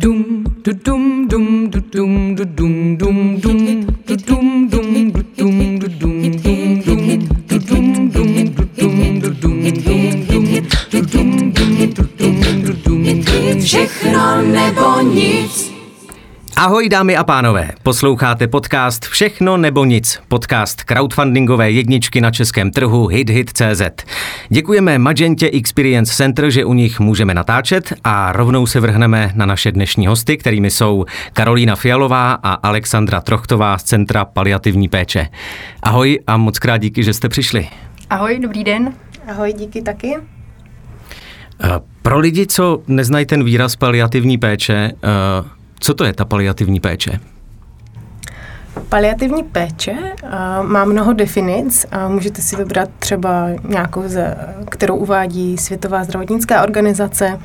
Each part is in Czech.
Doom, dum, doom, doom, dum, doom, dum, doom, doom. Ahoj dámy a pánové, posloucháte podcast Všechno nebo nic, podcast crowdfundingové jedničky na českém trhu HitHit.cz. Děkujeme Magentě Experience Center, že u nich můžeme natáčet a rovnou se vrhneme na naše dnešní hosty, kterými jsou Karolína Fialová a Alexandra Trochtová z Centra paliativní péče. Ahoj a moc krát díky, že jste přišli. Ahoj, dobrý den. Ahoj, díky taky. Eh, pro lidi, co neznají ten výraz paliativní péče, eh, co to je ta paliativní péče? Paliativní péče uh, má mnoho definic a můžete si vybrat třeba nějakou, ze, kterou uvádí Světová zdravotnická organizace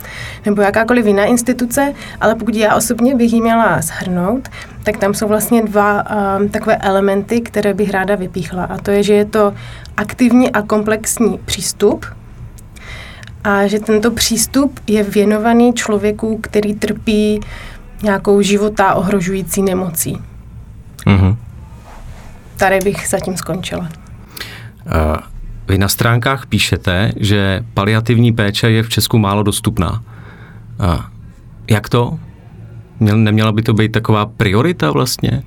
nebo jakákoliv jiná instituce, ale pokud já osobně bych ji měla shrnout, tak tam jsou vlastně dva uh, takové elementy, které bych ráda vypíchla. A to je, že je to aktivní a komplexní přístup, a že tento přístup je věnovaný člověku, který trpí nějakou života ohrožující nemocí. Mm-hmm. Tady bych zatím skončila. Uh, vy na stránkách píšete, že paliativní péče je v Česku málo dostupná. Uh, jak to? Neměla by to být taková priorita vlastně?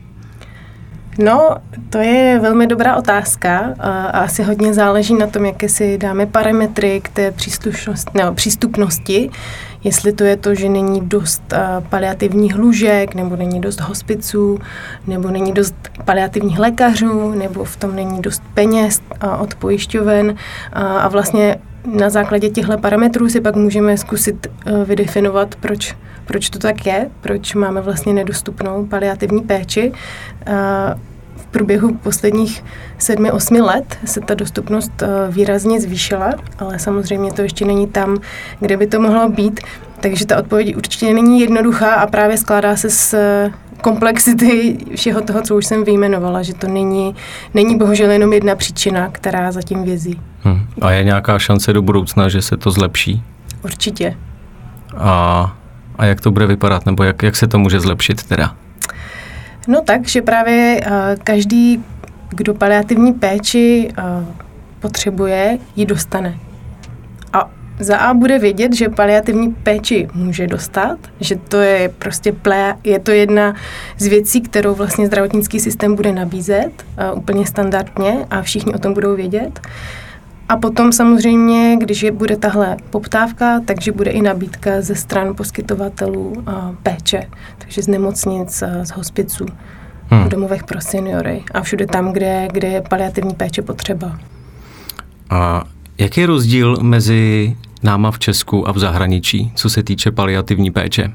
No, to je velmi dobrá otázka a asi hodně záleží na tom, jaké si dáme parametry k té no, přístupnosti jestli to je to, že není dost uh, paliativních lůžek, nebo není dost hospiců, nebo není dost paliativních lékařů, nebo v tom není dost peněz uh, od pojišťoven uh, a vlastně na základě těchto parametrů si pak můžeme zkusit uh, vydefinovat, proč, proč to tak je, proč máme vlastně nedostupnou paliativní péči. Průběhu posledních sedmi, osmi let se ta dostupnost eh, výrazně zvýšila, ale samozřejmě to ještě není tam, kde by to mohlo být. Takže ta odpověď určitě není jednoduchá a právě skládá se z eh, komplexity všeho toho, co už jsem vyjmenovala, že to není, není bohužel jenom jedna příčina, která zatím vězí. Hmm. A je nějaká šance do budoucna, že se to zlepší? Určitě. A, a jak to bude vypadat, nebo jak, jak se to může zlepšit teda? No tak, že právě uh, každý, kdo paliativní péči uh, potřebuje, ji dostane. A za A bude vědět, že paliativní péči může dostat, že to je prostě ple, je to jedna z věcí, kterou vlastně zdravotnický systém bude nabízet uh, úplně standardně a všichni o tom budou vědět. A potom samozřejmě, když je, bude tahle poptávka, takže bude i nabídka ze stran poskytovatelů a péče, takže z nemocnic, z hospiců, hmm. v domovech pro seniory a všude tam, kde, kde je paliativní péče potřeba. A jaký je rozdíl mezi náma v Česku a v zahraničí, co se týče paliativní péče?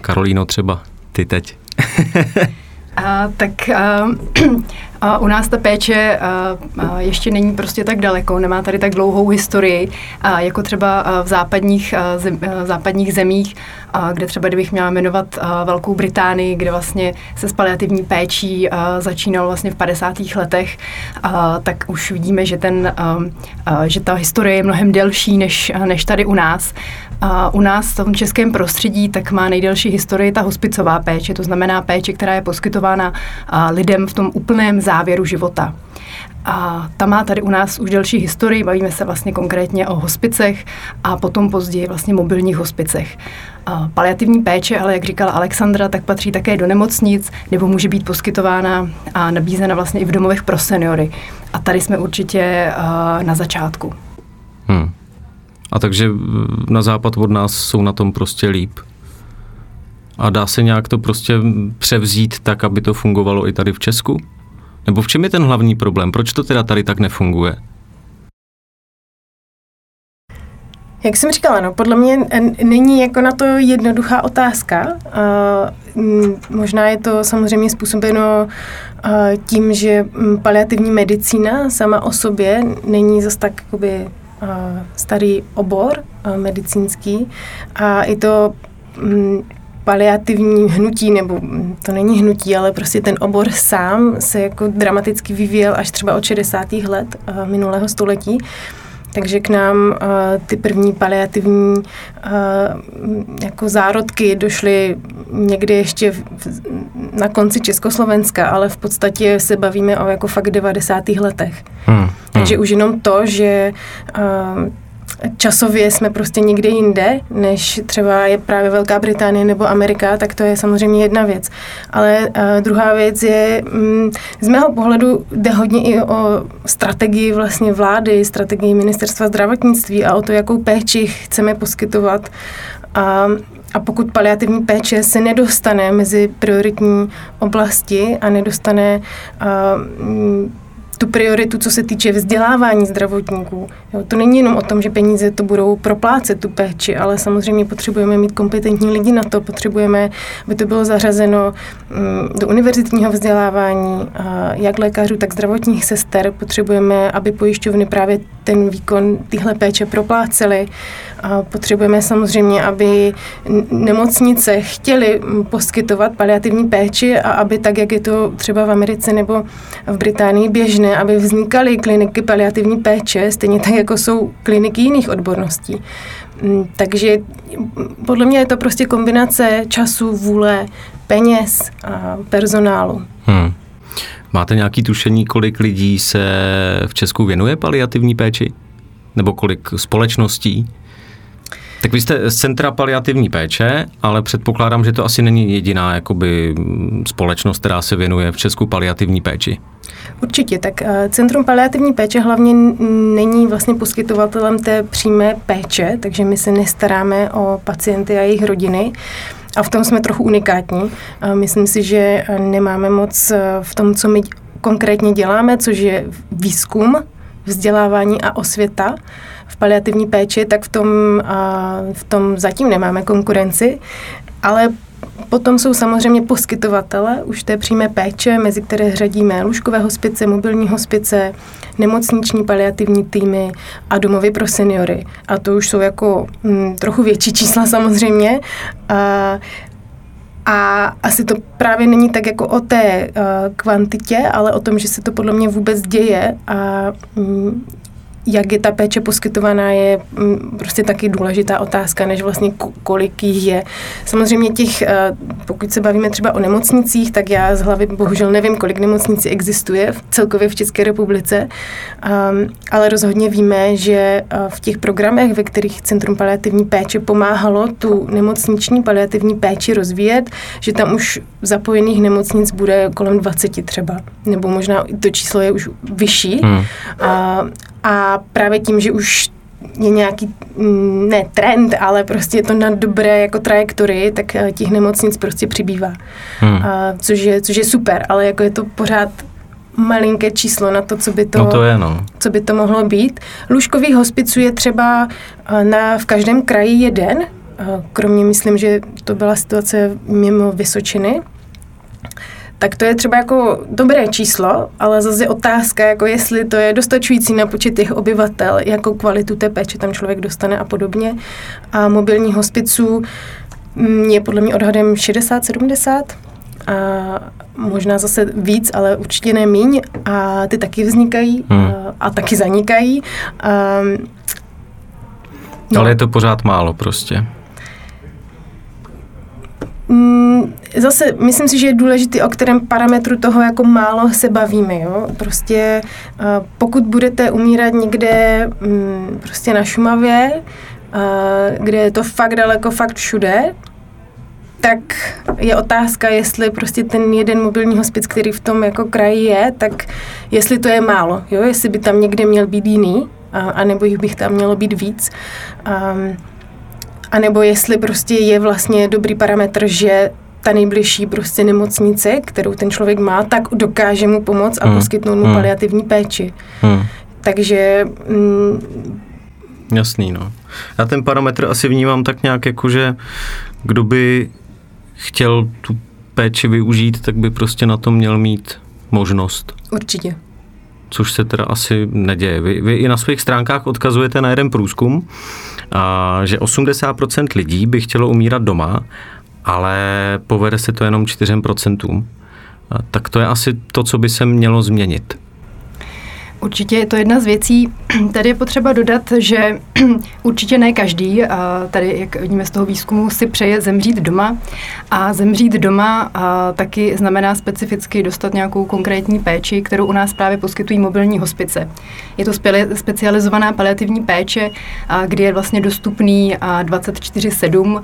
Karolíno třeba, ty teď. A, tak a, a u nás ta péče a, a ještě není prostě tak daleko, nemá tady tak dlouhou historii, a, jako třeba v západních, zem, a, západních zemích, kde třeba kdybych měla jmenovat Velkou Británii, kde vlastně se s paliativní péčí začínalo vlastně v 50. letech, tak už vidíme, že, ten, že ta historie je mnohem delší než, než tady u nás. U nás v tom českém prostředí tak má nejdelší historii ta hospicová péče, to znamená péče, která je poskytována lidem v tom úplném závěru života. A ta má tady u nás už delší historii, bavíme se vlastně konkrétně o hospicech a potom později vlastně mobilních hospicech. A paliativní péče, ale jak říkala Alexandra, tak patří také do nemocnic nebo může být poskytována a nabízena vlastně i v domovech pro seniory. A tady jsme určitě na začátku. Hmm. A takže na západ od nás jsou na tom prostě líp. A dá se nějak to prostě převzít tak, aby to fungovalo i tady v Česku? Nebo v čem je ten hlavní problém? Proč to teda tady tak nefunguje? Jak jsem říkala, no, podle mě není jako na to jednoduchá otázka. Uh, možná je to samozřejmě způsobeno uh, tím, že paliativní medicína sama o sobě není zase tak jakoby, starý obor medicínský a i to mm, paliativní hnutí, nebo to není hnutí, ale prostě ten obor sám se jako dramaticky vyvíjel až třeba od 60. let minulého století. Takže k nám uh, ty první paliativní uh, jako zárodky došly někdy ještě v, na konci Československa, ale v podstatě se bavíme o jako fakt 90. letech. Hmm. Takže hmm. už jenom to, že uh, časově jsme prostě někde jinde, než třeba je právě Velká Británie nebo Amerika, tak to je samozřejmě jedna věc. Ale uh, druhá věc je, um, z mého pohledu jde hodně i o strategii vlastně vlády, strategii ministerstva zdravotnictví a o to, jakou péči chceme poskytovat. A a pokud paliativní péče se nedostane mezi prioritní oblasti a nedostane uh, tu prioritu, co se týče vzdělávání zdravotníků. Jo, to není jenom o tom, že peníze to budou proplácet tu péči, ale samozřejmě potřebujeme mít kompetentní lidi na to, potřebujeme, aby to bylo zařazeno mm, do univerzitního vzdělávání, jak lékařů, tak zdravotních sester. Potřebujeme, aby pojišťovny právě ten výkon téhle péče proplácely. A potřebujeme samozřejmě, aby nemocnice chtěly poskytovat paliativní péči a aby tak, jak je to třeba v Americe nebo v Británii běžné, aby vznikaly kliniky paliativní péče, stejně tak, jako jsou kliniky jiných odborností. Mm, takže podle mě je to prostě kombinace času, vůle, peněz a personálu. Hmm. Máte nějaký tušení, kolik lidí se v Česku věnuje paliativní péči? Nebo kolik společností? Tak vy jste z Centra paliativní péče, ale předpokládám, že to asi není jediná jakoby, společnost, která se věnuje v Česku paliativní péči. Určitě, tak eh, Centrum paliativní péče hlavně není vlastně poskytovatelem té přímé péče, takže my se nestaráme o pacienty a jejich rodiny. A v tom jsme trochu unikátní. Myslím si, že nemáme moc eh, v tom, co my konkrétně děláme, což je výzkum, vzdělávání a osvěta v paliativní péči, tak v tom, v tom zatím nemáme konkurenci, ale Potom jsou samozřejmě poskytovatele už té přímé péče, mezi které řadíme lůžkové hospice, mobilní hospice, nemocniční paliativní týmy a domovy pro seniory. A to už jsou jako m, mm, trochu větší čísla samozřejmě. A, a asi to právě není tak jako o té uh, kvantitě, ale o tom, že se to podle mě vůbec děje a um, jak je ta péče poskytovaná, je mm, prostě taky důležitá otázka, než vlastně kolik jich je. Samozřejmě těch, eh, pokud se bavíme třeba o nemocnicích, tak já z hlavy bohužel nevím, kolik nemocnicí existuje v celkově v České republice, um, ale rozhodně víme, že eh, v těch programech, ve kterých Centrum paliativní péče pomáhalo tu nemocniční paliativní péči rozvíjet, že tam už zapojených nemocnic bude kolem 20 třeba, nebo možná to číslo je už vyšší. Hmm. A, a právě tím, že už je nějaký, mm, ne trend, ale prostě je to na dobré jako trajektory, tak eh, těch nemocnic prostě přibývá. Hmm. A, což, je, což je super, ale jako je to pořád malinké číslo na to, co by to, no to, je, no. co by to mohlo být. Lůžkových hospiců je třeba eh, na, v každém kraji jeden, eh, kromě myslím, že to byla situace mimo Vysočiny, tak to je třeba jako dobré číslo, ale zase otázka, jako jestli to je dostačující na počet těch obyvatel, jako kvalitu té péče tam člověk dostane a podobně. A mobilní hospiců mm, je podle mě odhadem 60-70 a možná zase víc, ale určitě ne míň a ty taky vznikají hmm. a, a taky zanikají. A, no. Ale je to pořád málo prostě. Mm, zase myslím si, že je důležité, o kterém parametru toho jako málo se bavíme. Jo? Prostě uh, pokud budete umírat někde um, prostě na Šumavě, uh, kde je to fakt daleko, fakt všude, tak je otázka, jestli prostě ten jeden mobilní hospic, který v tom jako kraji je, tak jestli to je málo, jo? jestli by tam někde měl být jiný, a, anebo jich bych tam mělo být víc. Um, a nebo jestli prostě je vlastně dobrý parametr, že ta nejbližší prostě nemocnice, kterou ten člověk má, tak dokáže mu pomoct a hmm. poskytnout mu hmm. paliativní péči. Hmm. Takže... Mm, Jasný, no. Já ten parametr asi vnímám tak nějak jako, že kdo by chtěl tu péči využít, tak by prostě na to měl mít možnost. Určitě což se teda asi neděje. Vy, vy i na svých stránkách odkazujete na jeden průzkum, a, že 80% lidí by chtělo umírat doma, ale povede se to jenom 4%. A, tak to je asi to, co by se mělo změnit. Určitě je to jedna z věcí. Tady je potřeba dodat, že určitě ne každý, tady, jak vidíme z toho výzkumu, si přeje zemřít doma. A zemřít doma taky znamená specificky dostat nějakou konkrétní péči, kterou u nás právě poskytují mobilní hospice. Je to specializovaná paliativní péče, kdy je vlastně dostupný 24-7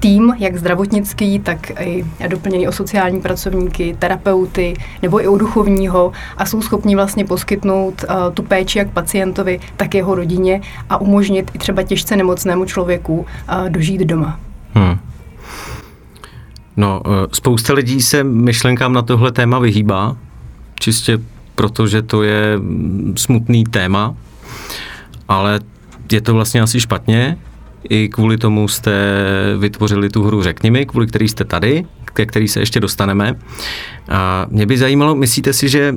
tým, jak zdravotnický, tak i doplněný o sociální pracovníky, terapeuty nebo i o duchovního a jsou schopni vlastně poskytnout uh, tu péči jak pacientovi, tak jeho rodině a umožnit i třeba těžce nemocnému člověku uh, dožít doma. Hmm. No, eh, spousta lidí se myšlenkám na tohle téma vyhýbá, čistě proto, že to je mm, smutný téma, ale je to vlastně asi špatně. I kvůli tomu jste vytvořili tu hru Řekni mi, kvůli který jste tady, ke který se ještě dostaneme. A mě by zajímalo, myslíte si, že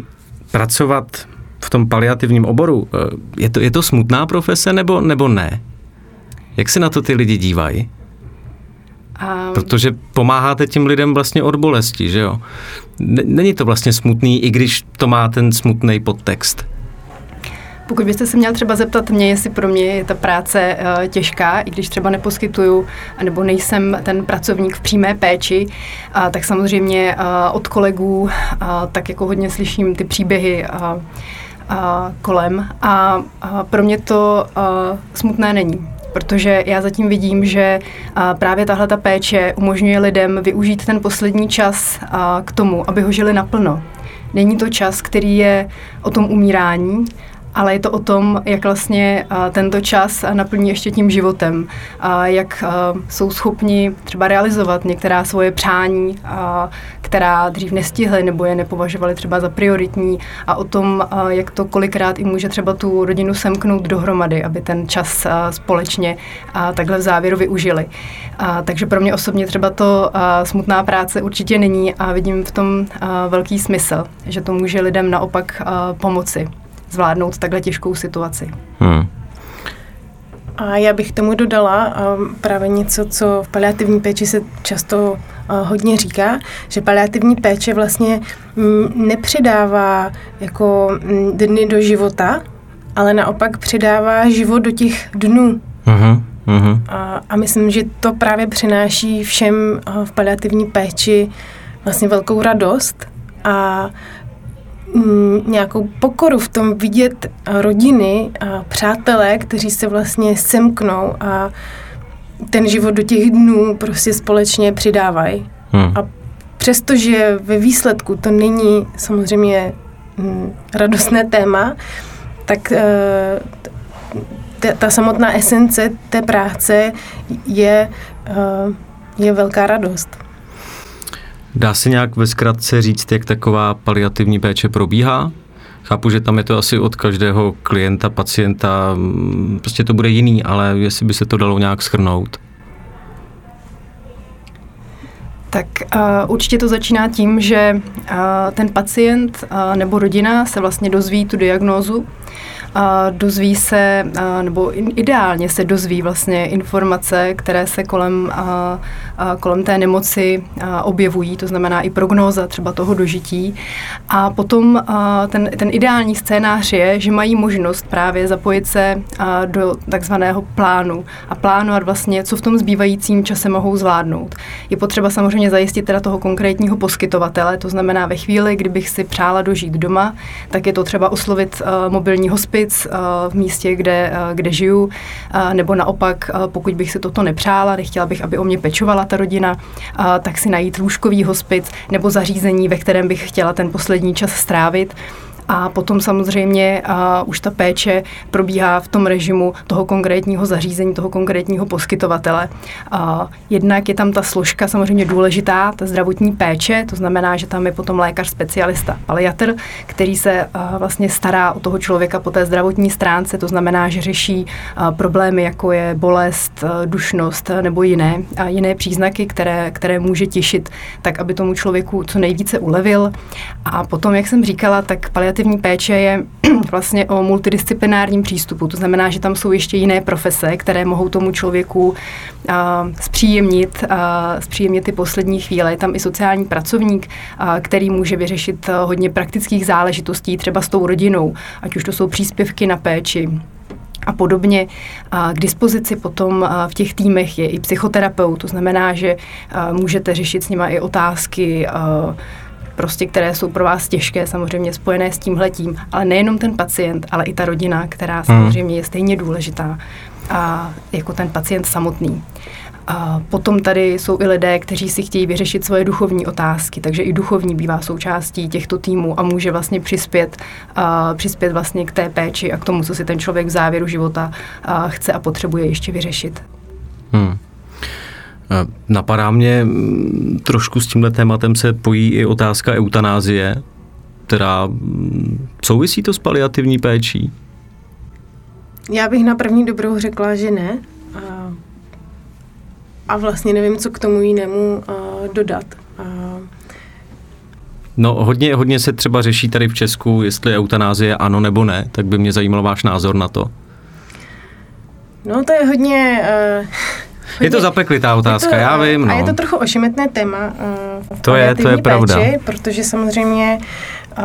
pracovat v tom paliativním oboru, eh, je to, je to smutná profese nebo, nebo ne? Jak se na to ty lidi dívají? Um, Protože pomáháte těm lidem vlastně od bolesti, že jo? Není to vlastně smutný, i když to má ten smutný podtext. Pokud byste se měl třeba zeptat mě, jestli pro mě je ta práce uh, těžká, i když třeba neposkytuju nebo nejsem ten pracovník v přímé péči, tak samozřejmě uh, od kolegů tak jako hodně slyším ty příběhy uh, kolem a uh, pro mě to uh, smutné není protože já zatím vidím, že právě tahle ta péče umožňuje lidem využít ten poslední čas k tomu, aby ho žili naplno. Není to čas, který je o tom umírání, ale je to o tom, jak vlastně tento čas naplní ještě tím životem, jak jsou schopni třeba realizovat některá svoje přání, která dřív nestihli nebo je nepovažovali třeba za prioritní. A o tom, jak to kolikrát i může třeba tu rodinu semknout dohromady, aby ten čas společně takhle v závěru využili. Takže pro mě osobně třeba to smutná práce určitě není a vidím v tom velký smysl, že to může lidem naopak pomoci zvládnout takhle těžkou situaci. Hmm. A já bych tomu dodala um, právě něco, co v paliativní péči se často uh, hodně říká, že paliativní péče vlastně mm, nepřidává jako mm, dny do života, ale naopak přidává život do těch dnů. Uh-huh, uh-huh. A, a myslím, že to právě přináší všem uh, v paliativní péči vlastně velkou radost a Mm, nějakou pokoru v tom vidět rodiny a přátelé, kteří se vlastně semknou a ten život do těch dnů prostě společně přidávají. Hmm. A přestože ve výsledku to není samozřejmě mm, radostné téma, tak eh, ta, ta samotná esence té práce je, eh, je velká radost. Dá se nějak ve zkratce říct, jak taková paliativní péče probíhá? Chápu, že tam je to asi od každého klienta, pacienta, mm, prostě to bude jiný, ale jestli by se to dalo nějak schrnout. Tak uh, určitě to začíná tím, že uh, ten pacient uh, nebo rodina se vlastně dozví tu diagnózu, dozví se, nebo ideálně se dozví vlastně informace, které se kolem, kolem té nemoci objevují, to znamená i prognóza třeba toho dožití. A potom ten, ten ideální scénář je, že mají možnost právě zapojit se do takzvaného plánu a plánovat vlastně, co v tom zbývajícím čase mohou zvládnout. Je potřeba samozřejmě zajistit teda toho konkrétního poskytovatele, to znamená ve chvíli, kdybych si přála dožít doma, tak je to třeba oslovit mobilní hospital, hospic eh, v místě, kde, eh, kde žiju, eh, nebo naopak, pokud bych si toto nepřála, nechtěla bych, aby o mě pečovala ta rodina, tak si najít lůžkový hospic nebo zařízení, ve kterém bych chtěla ten poslední čas strávit. A potom samozřejmě a už ta péče probíhá v tom režimu toho konkrétního zařízení, toho konkrétního poskytovatele. A jednak je tam ta složka samozřejmě důležitá, ta zdravotní péče, to znamená, že tam je potom lékař specialista, paliatr, který se vlastně stará o toho člověka po té zdravotní stránce, to znamená, že řeší problémy, jako je bolest, dušnost nebo jiné, jiné příznaky, které, které může těšit, tak aby tomu člověku co nejvíce ulevil. A potom, jak jsem říkala, tak paliativní paliativní péče je vlastně o multidisciplinárním přístupu. To znamená, že tam jsou ještě jiné profese, které mohou tomu člověku uh, zpříjemnit, uh, zpříjemnit ty poslední chvíle. Je tam i sociální pracovník, uh, který může vyřešit hodně praktických záležitostí, třeba s tou rodinou, ať už to jsou příspěvky na péči, a podobně. A k dispozici potom v těch týmech je i psychoterapeut, to znamená, že můžete řešit s nima i otázky, prostě, které jsou pro vás těžké, samozřejmě spojené s tímhletím, ale nejenom ten pacient, ale i ta rodina, která hmm. samozřejmě je stejně důležitá a jako ten pacient samotný. A potom tady jsou i lidé, kteří si chtějí vyřešit svoje duchovní otázky, takže i duchovní bývá součástí těchto týmů a může vlastně přispět, a přispět vlastně k té péči a k tomu, co si ten člověk v závěru života a chce a potřebuje ještě vyřešit. Hmm. Napadá mě, mm, trošku s tímhle tématem se pojí i otázka eutanázie, která mm, souvisí to s paliativní péčí? Já bych na první dobrou řekla, že ne. A, a vlastně nevím, co k tomu jinému a, dodat. A, No hodně, hodně se třeba řeší tady v Česku, jestli eutanázie ano nebo ne, tak by mě zajímal váš názor na to. No to je hodně... Uh, je to zapeklitá otázka, to, já vím. No. A je to trochu ošemetné téma. Uh, to je, to je péči, pravda. Protože samozřejmě uh,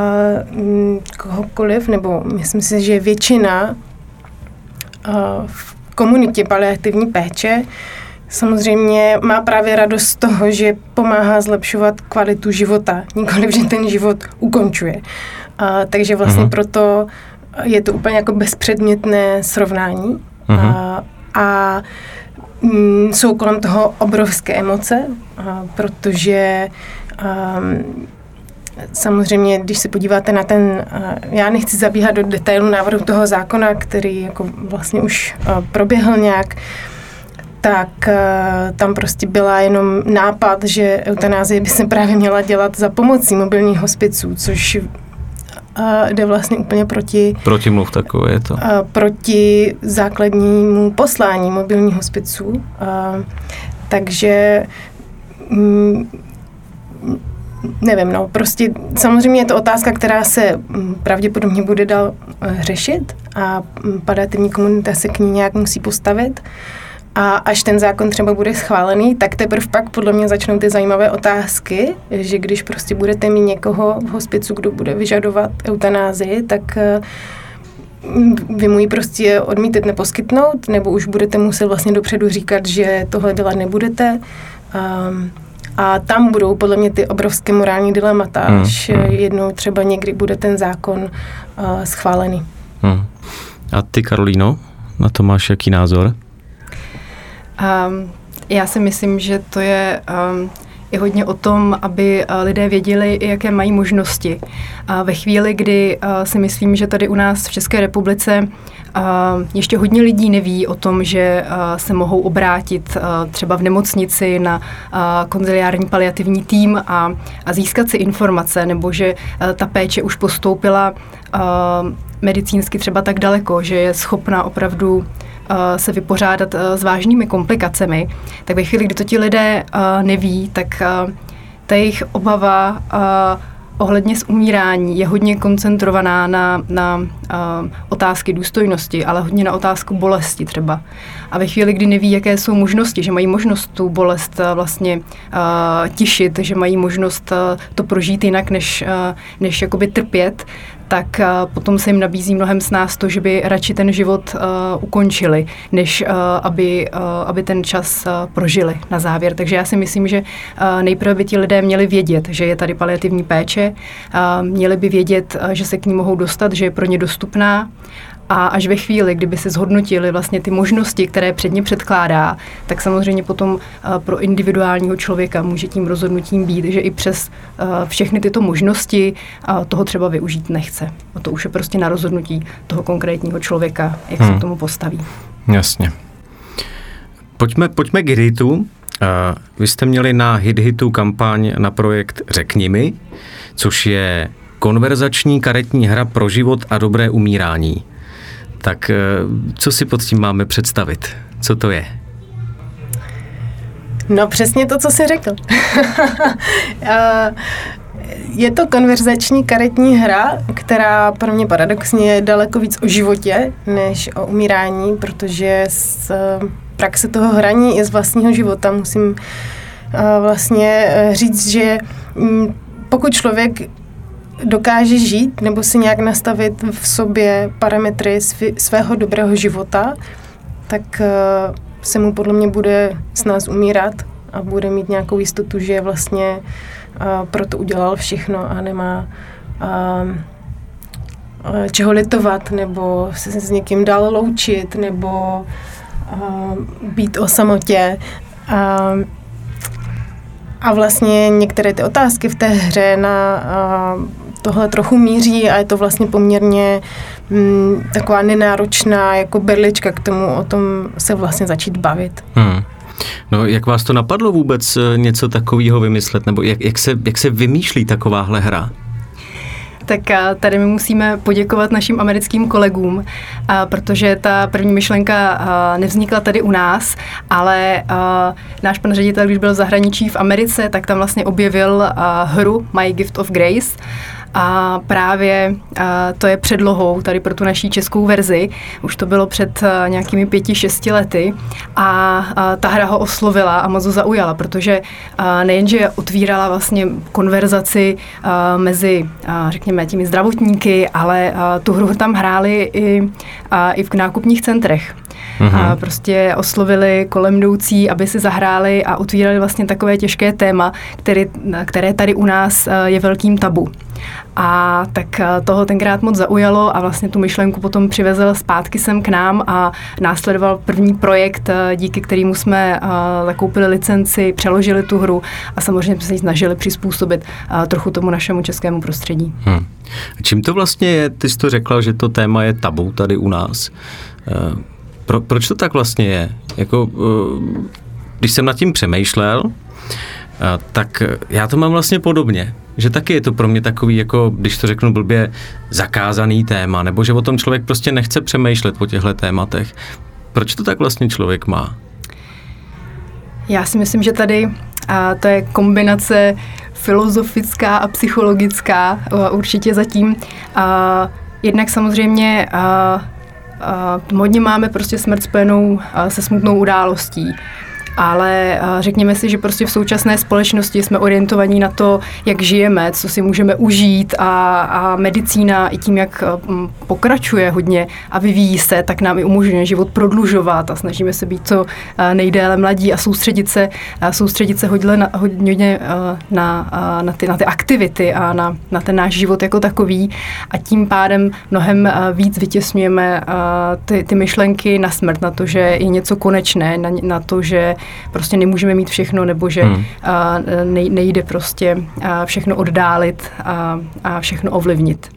kohokoliv, nebo myslím si, že většina uh, v komunitě paliativní péče samozřejmě má právě radost z toho, že pomáhá zlepšovat kvalitu života, nikoliv, že ten život ukončuje. Uh, takže vlastně uh-huh. proto je to úplně jako bezpředmětné srovnání. Uh-huh. Uh, a Mm, jsou kolem toho obrovské emoce, protože um, Samozřejmě, když se podíváte na ten, já nechci zabíhat do detailu návrhu toho zákona, který jako vlastně už proběhl nějak, tak tam prostě byla jenom nápad, že eutanázie by se právě měla dělat za pomocí mobilních hospiců, což a jde vlastně úplně proti... Protimluv takové je to. A, proti základnímu poslání mobilních hospiců. A, takže m, mm, nevím, no, prostě samozřejmě je to otázka, která se mm, pravděpodobně bude dál eh, řešit a mm, padativní komunita se k ní nějak musí postavit. A až ten zákon třeba bude schválený, tak teprve pak podle mě začnou ty zajímavé otázky, že když prostě budete mít někoho v hospicu, kdo bude vyžadovat eutanázii, tak eh, vy mu ji prostě odmítet neposkytnout, nebo už budete muset vlastně dopředu říkat, že tohle dělat nebudete. Um, a tam budou podle mě ty obrovské morální dilemata, hmm. až hmm. jednou třeba někdy bude ten zákon uh, schválený. Hmm. A ty, Karolíno, na to máš jaký názor? Um, já si myslím, že to je um, i hodně o tom, aby uh, lidé věděli, jaké mají možnosti. A ve chvíli, kdy uh, si myslím, že tady u nás v České republice uh, ještě hodně lidí neví o tom, že se mohou obrátit třeba v nemocnici na konziliární paliativní tým a, a získat si informace, nebo že ta péče už postoupila medicínsky třeba tak daleko, že je schopna opravdu Eh, se vypořádat eh, s vážnými komplikacemi, tak ve chvíli, kdy to ti lidé eh, neví, tak ta jejich obava ohledně umírání je hodně koncentrovaná na, na otázky důstojnosti, ale hodně na otázku bolesti třeba. A ve chvíli, kdy neví, jaké jsou možnosti, že mají možnost tu bolest vlastně uh, tišit, že mají možnost to prožít jinak, než, než jakoby trpět, tak uh, potom se jim nabízí mnohem s nás to, že by radši ten život uh, ukončili, než uh, aby, uh, aby ten čas uh, prožili na závěr. Takže já si myslím, že uh, nejprve by ti lidé měli vědět, že je tady paliativní péče, uh, měli by vědět, uh, že se k ní mohou dostat, že je pro ně dostupná a až ve chvíli, kdyby se zhodnotili vlastně ty možnosti, které před ně předkládá, tak samozřejmě potom eh, pro individuálního člověka může tím rozhodnutím být, že i přes eh, všechny tyto možnosti eh, toho třeba využít nechce. A to už je prostě na rozhodnutí toho konkrétního člověka, jak hmm. se k tomu postaví. Jasně. Pojďme, pojďme k hitu. Uh, vy jste měli na hit-hitu kampaň na projekt Řekni mi, což je konverzační karetní hra pro život a dobré umírání. Tak eh, co si pod tím máme představit? Co to je? No přesně to, co jsi řekl. je to konverzační karetní hra, která pro mě paradoxně je daleko víc o životě, než o umírání, protože z praxe toho hraní i z vlastního života musím vlastně říct, že mm, pokud člověk dokáže žít nebo si nějak nastavit v sobě parametry svého dobrého života, tak se mu podle mě bude s nás umírat a bude mít nějakou jistotu, že vlastně uh, proto udělal všechno a nemá uh, uh, čeho litovat, nebo se s někým dál loučit, nebo uh, být o samotě. Uh, a vlastně některé ty otázky v té hře na tohle trochu míří a je to vlastně poměrně mm, taková nenáročná jako berlička k tomu o tom se vlastně začít bavit. Hmm. No, jak vás to napadlo vůbec eh, něco takového vymyslet, nebo jak, jak, se, jak se vymýšlí takováhle hra? Tak eh, tady my musíme poděkovat našim americkým kolegům, eh, protože ta první myšlenka nevznikla tady u nás, ale náš pan ředitel, když byl v zahraničí v Americe, tak tam vlastně objevil hru My Gift of Grace a právě to je předlohou tady pro tu naší českou verzi. Už to bylo před nějakými pěti, šesti lety a, ta hra ho oslovila a moc ho zaujala, protože nejenže otvírala vlastně konverzaci mezi, řekněme, těmi zdravotníky, ale tu hru tam hráli i, i v nákupních centrech. Mm-hmm. A prostě oslovili kolem jdoucí, aby si zahráli a otvírali vlastně takové těžké téma, který, které tady u nás je velkým tabu. A tak eh, toho tenkrát moc zaujalo a vlastně tu myšlenku potom přivezl zpátky sem k nám a následoval první projekt, eh, díky kterému jsme eh, zakoupili licenci, přeložili tu hru a samozřejmě jsme se ji snažili přizpůsobit trochu tomu našemu českému prostředí. Hmm. Čím to vlastně je? Ty jsi to řekla, že to téma je tabu tady u nás. Pro, proč to tak vlastně je? Jako, když jsem nad tím přemýšlel, tak já to mám vlastně podobně. Že taky je to pro mě takový, jako když to řeknu blbě, zakázaný téma, nebo že o tom člověk prostě nechce přemýšlet o těchto tématech. Proč to tak vlastně člověk má? Já si myslím, že tady a to je kombinace filozofická a psychologická určitě zatím. A jednak samozřejmě a, hodně máme prostě smrt spojenou se smutnou událostí ale řekněme si, že prostě v současné společnosti jsme orientovaní na to, jak žijeme, co si můžeme užít a, a medicína i tím, jak pokračuje hodně a vyvíjí se, tak nám i umožňuje život prodlužovat a snažíme se být co nejdéle mladí a soustředit se, soustředit se hodně na, hodně na, na, ty, na ty aktivity a na, na ten náš život jako takový. A tím pádem mnohem víc vytěsňujeme ty, ty myšlenky na smrt, na to, že je něco konečné, na, na to, že prostě nemůžeme mít všechno, nebo že hmm. nejde prostě všechno oddálit a, a všechno ovlivnit.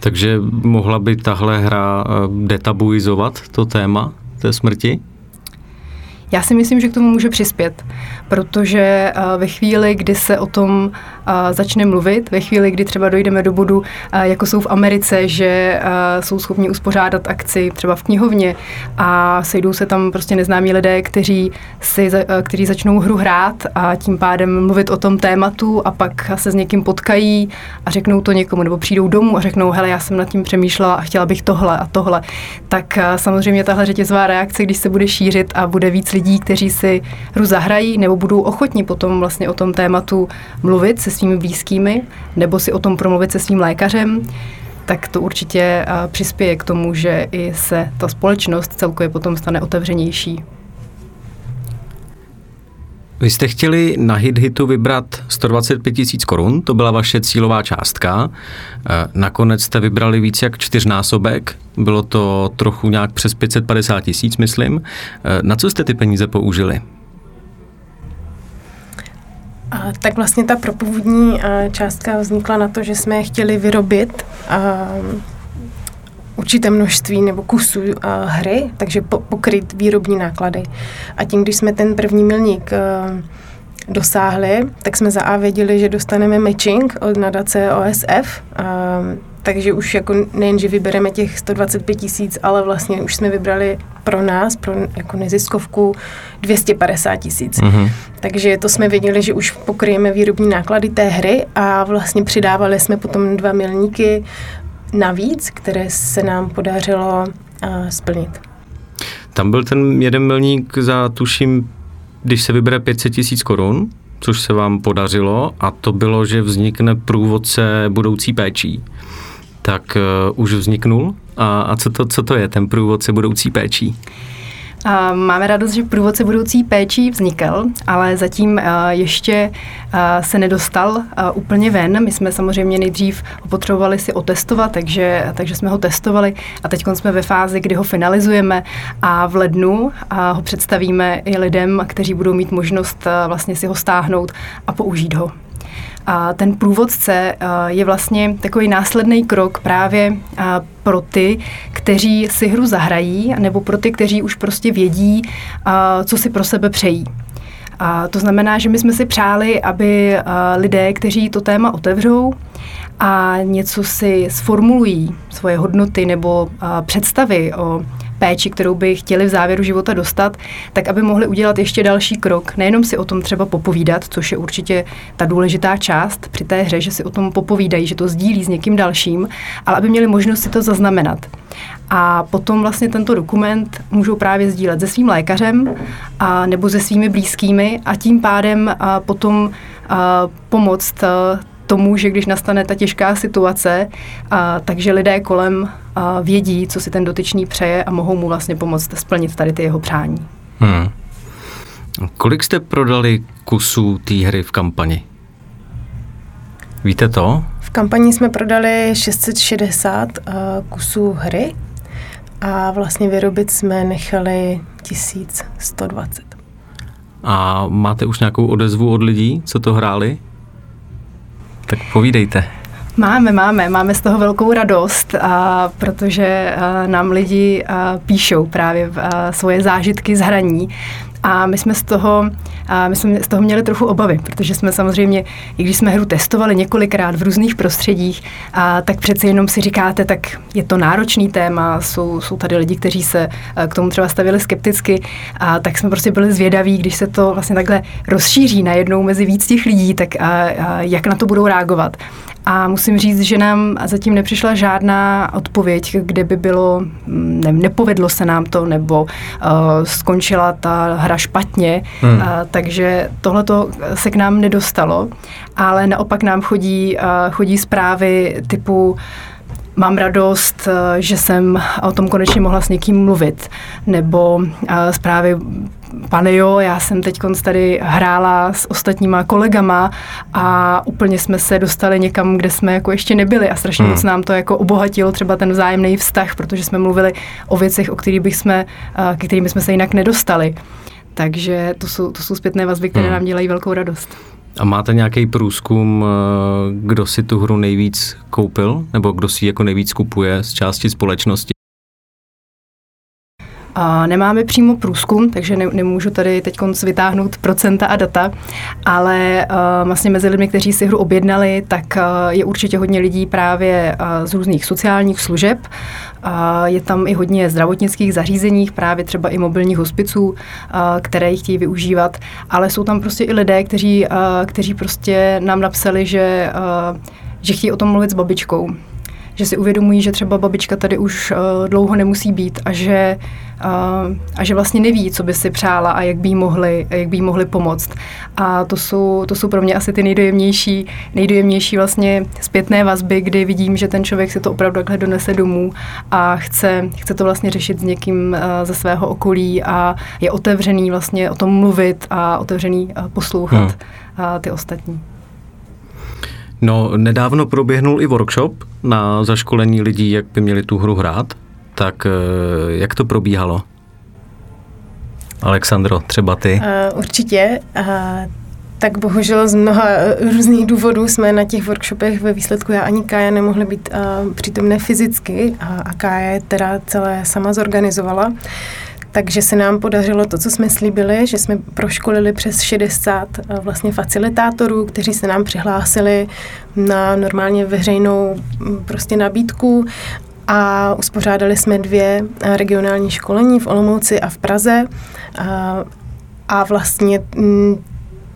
Takže mohla by tahle hra detabuizovat to téma té smrti? Já si myslím, že k tomu může přispět, protože eh, ve chvíli, kdy se o tom eh, začne mluvit, ve chvíli, kdy třeba dojdeme do bodu, eh, jako jsou v Americe, že jsou schopni uspořádat akci třeba v knihovně a sejdou se tam prostě neznámí lidé, kteří, si, kteří začnou hru hrát a tím pádem mluvit o tom tématu a pak se s někým potkají a řeknou to někomu, nebo přijdou domů a řeknou, hele, já jsem nad tím přemýšlela a chtěla bych tohle a tohle. Tak samozřejmě tahle řetězová reakce, když se bude šířit a bude víc lidí lidí, kteří si hru zahrají nebo budou ochotni potom vlastně o tom tématu mluvit se svými blízkými nebo si o tom promluvit se svým lékařem, tak to určitě přispěje k tomu, že i se ta společnost celkově potom stane otevřenější vy jste chtěli na hit hitu vybrat 125 tisíc korun, to byla vaše cílová částka. Eh, nakonec jste vybrali víc jak čtyřnásobek, bylo to trochu nějak přes 550 tisíc, myslím. Eh, na co jste ty peníze použili? Tak vlastně ta propůvodní eh, částka vznikla na to, že jsme chtěli vyrobit určité množství nebo kusů uh, hry, takže po, pokryt výrobní náklady. A tím, když jsme ten první milník uh, dosáhli, tak jsme za A věděli, že dostaneme matching od nadace OSF, uh, takže už jako nejen, že vybereme těch 125 tisíc, ale vlastně už jsme vybrali pro nás, pro jako neziskovku 250 tisíc. Mm-hmm. Takže to jsme věděli, že už pokryjeme výrobní náklady té hry a vlastně přidávali jsme potom dva milníky navíc, které se nám podařilo uh, splnit. Tam byl ten jeden milník za, tuším, když se vybere 500 tisíc korun, což se vám podařilo, a to bylo, že vznikne průvodce budoucí péčí. Tak uh, už vzniknul? A, a co, to, co to je ten průvodce budoucí péčí? Máme radost, že průvodce budoucí péčí vznikl, ale zatím ještě se nedostal úplně ven. My jsme samozřejmě nejdřív potřebovali si otestovat, takže, takže jsme ho testovali a teď jsme ve fázi, kdy ho finalizujeme a v lednu ho představíme i lidem, kteří budou mít možnost vlastně si ho stáhnout a použít ho. A ten průvodce je vlastně takový následný krok právě pro ty, kteří si hru zahrají, nebo pro ty, kteří už prostě vědí, co si pro sebe přejí. A to znamená, že my jsme si přáli, aby lidé, kteří to téma otevřou a něco si sformulují, svoje hodnoty nebo představy o péči, kterou by chtěli v závěru života dostat, tak aby mohli udělat ještě další krok. Nejenom si o tom třeba popovídat, což je určitě ta důležitá část při té hře, že si o tom popovídají, že to sdílí s někým dalším, ale aby měli možnost si to zaznamenat. A potom vlastně tento dokument můžou právě sdílet se svým lékařem a, nebo se svými blízkými a tím pádem a potom a, pomoct a, tomu, že když nastane ta těžká situace, a, takže lidé kolem a, vědí, co si ten dotyčný přeje a mohou mu vlastně pomoct splnit tady ty jeho přání. Hmm. Kolik jste prodali kusů té hry v kampani? Víte to? V kampani jsme prodali 660 uh, kusů hry a vlastně vyrobit jsme nechali 1120. A máte už nějakou odezvu od lidí, co to hráli? Tak povídejte. Máme, máme, máme z toho velkou radost, a protože a, nám lidi a, píšou právě a, svoje zážitky z hraní. A my jsme z toho, a my jsme z toho měli trochu obavy, protože jsme samozřejmě, i když jsme hru testovali několikrát v různých prostředích, a tak přeci jenom si říkáte, tak je to náročný téma, jsou, jsou tady lidi, kteří se k tomu třeba stavili skepticky, a tak jsme prostě byli zvědaví, když se to vlastně takhle rozšíří najednou mezi víc těch lidí, tak a, a jak na to budou reagovat. A musím říct, že nám zatím nepřišla žádná odpověď, kde by bylo, mm, ne, nepovedlo se nám to, nebo uh, skončila ta hra špatně, hmm. uh, takže tohle se k nám nedostalo, ale naopak nám chodí, uh, chodí zprávy typu Mám radost, že jsem o tom konečně mohla s někým mluvit. Nebo zprávy pane jo, já jsem teď tady hrála s ostatníma kolegama a úplně jsme se dostali někam, kde jsme jako ještě nebyli a strašně hmm. moc nám to jako obohatilo třeba ten vzájemný vztah, protože jsme mluvili o věcech, o kterých bych jsme, k kterým jsme se jinak nedostali. Takže to jsou, to jsou zpětné vazby, které hmm. nám dělají velkou radost. A máte nějaký průzkum, kdo si tu hru nejvíc koupil, nebo kdo si ji jako nejvíc kupuje z části společnosti? A nemáme přímo průzkum, takže ne, nemůžu tady teď vytáhnout procenta a data, ale uh, vlastně mezi lidmi, kteří si hru objednali, tak uh, je určitě hodně lidí právě uh, z různých sociálních služeb. Uh, je tam i hodně zdravotnických zařízeních, právě třeba i mobilních hospiců, uh, které ji chtějí využívat, ale jsou tam prostě i lidé, kteří, uh, kteří prostě nám napsali, že, uh, že chtějí o tom mluvit s babičkou že si uvědomují, že třeba babička tady už uh, dlouho nemusí být a že, uh, a že vlastně neví, co by si přála a jak by jí mohli, jak by jí mohli pomoct. A to jsou, to jsou pro mě asi ty nejdojemnější, nejdojemnější vlastně zpětné vazby, kdy vidím, že ten člověk si to opravdu takhle donese domů a chce, chce to vlastně řešit s někým uh, ze svého okolí a je otevřený vlastně o tom mluvit a otevřený uh, poslouchat hmm. uh, ty ostatní. No, nedávno proběhnul i workshop na zaškolení lidí, jak by měli tu hru hrát. Tak eh, jak to probíhalo? Alexandro, třeba ty? Uh, určitě. Uh, tak bohužel z mnoha různých důvodů jsme na těch workshopech ve výsledku já ani Kája nemohli být uh, přítomné fyzicky a, a Kája teda celé sama zorganizovala. Takže se nám podařilo to, co jsme slíbili, že jsme proškolili přes 60 eh, vlastně facilitátorů, kteří se nám přihlásili na normálně veřejnou mm, prostě nabídku a uspořádali jsme dvě eh, regionální školení v Olomouci a v Praze. A, a vlastně mm,